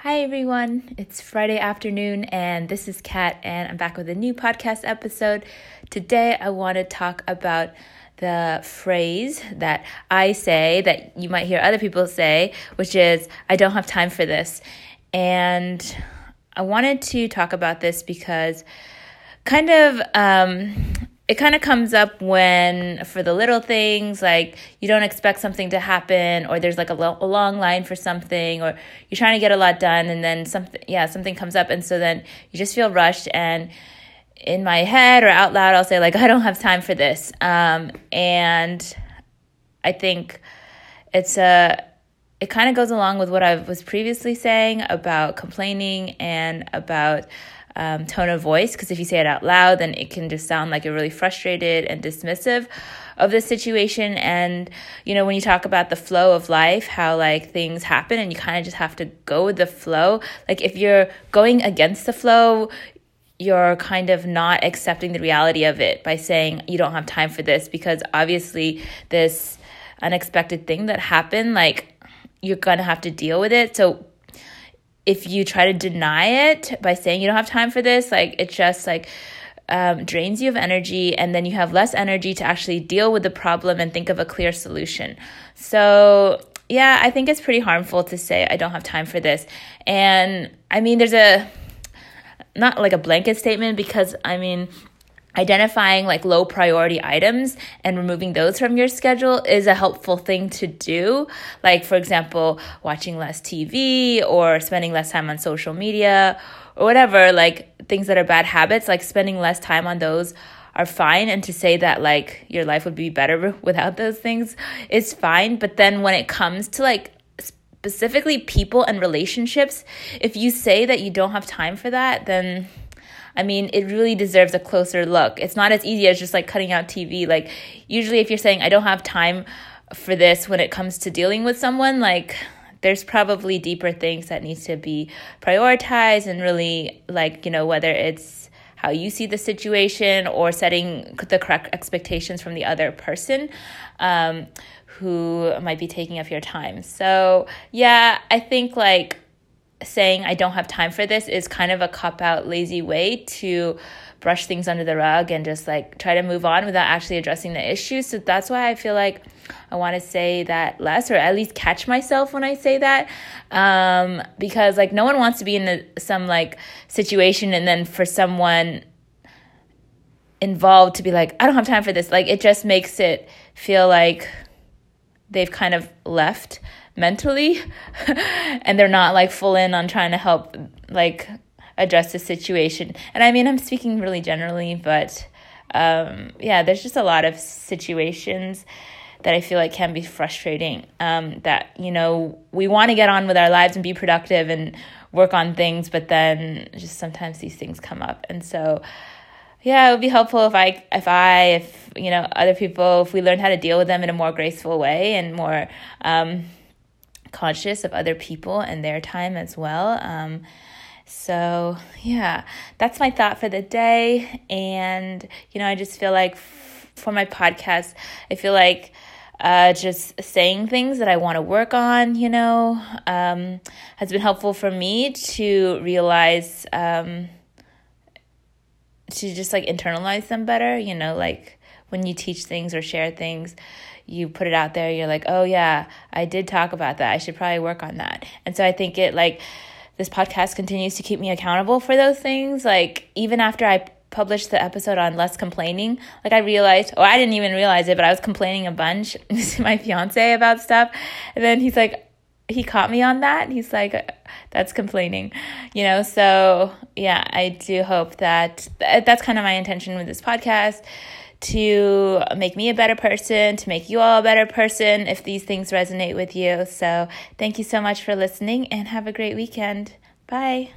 Hi everyone, it's Friday afternoon and this is Kat and I'm back with a new podcast episode. Today I want to talk about the phrase that I say that you might hear other people say, which is I don't have time for this. And I wanted to talk about this because kind of um, it kind of comes up when for the little things like you don't expect something to happen or there's like a, lo- a, long line for something or you're trying to get a lot done and then something yeah something comes up and so then you just feel rushed and in my head or out loud i'll say like i don't have time for this. Um, and i think it's a it kind of goes along with what i was previously saying about complaining and about um, tone of voice because if you say it out loud, then it can just sound like you're really frustrated and dismissive of the situation. And, you know, when you talk about the flow of life, how like things happen and you kind of just have to go with the flow. Like if you're going against the flow, you're kind of not accepting the reality of it by saying you don't have time for this because obviously this unexpected thing that happened, like you're gonna have to deal with it. So if you try to deny it by saying you don't have time for this, like it just like um, drains you of energy, and then you have less energy to actually deal with the problem and think of a clear solution. So, yeah, I think it's pretty harmful to say, I don't have time for this. And I mean, there's a not like a blanket statement because I mean, identifying like low priority items and removing those from your schedule is a helpful thing to do. Like, for example, watching less TV or spending less time on social media or whatever, like things that are bad habits, like spending less time on those are fine. And to say that like your life would be better without those things is fine. But then when it comes to like specifically people and relationships, if you say that you don't have time for that, then I mean, it really deserves a closer look. It's not as easy as just like cutting out TV. Like, usually, if you're saying, I don't have time for this when it comes to dealing with someone, like, there's probably deeper things that needs to be prioritized and really, like, you know, whether it's how you see the situation or setting the correct expectations from the other person. Um, who might be taking up your time. So, yeah, I think like saying I don't have time for this is kind of a cop out, lazy way to brush things under the rug and just like try to move on without actually addressing the issue. So that's why I feel like I want to say that less or at least catch myself when I say that. Um, because like no one wants to be in a, some like situation and then for someone involved to be like, I don't have time for this. Like it just makes it feel like they've kind of left mentally and they're not like full in on trying to help like address the situation. And I mean, I'm speaking really generally, but um, yeah, there's just a lot of situations that I feel like can be frustrating. Um, that, you know, we want to get on with our lives and be productive and work on things, but then just sometimes these things come up. And so, yeah, it would be helpful if I, if I, if, you know, other people, if we learn how to deal with them in a more graceful way and more, um, conscious of other people and their time as well. Um, so, yeah, that's my thought for the day. And, you know, I just feel like f- for my podcast, I feel like uh, just saying things that I want to work on, you know, um, has been helpful for me to realize, um, to just like internalize them better, you know, like when you teach things or share things, you put it out there, you're like, oh yeah, I did talk about that. I should probably work on that. And so I think it like this podcast continues to keep me accountable for those things. Like even after I published the episode on less complaining, like I realized, oh, I didn't even realize it, but I was complaining a bunch to my fiance about stuff. And then he's like, he caught me on that. He's like, that's complaining, you know? So yeah, I do hope that that's kind of my intention with this podcast to make me a better person, to make you all a better person if these things resonate with you. So, thank you so much for listening and have a great weekend. Bye.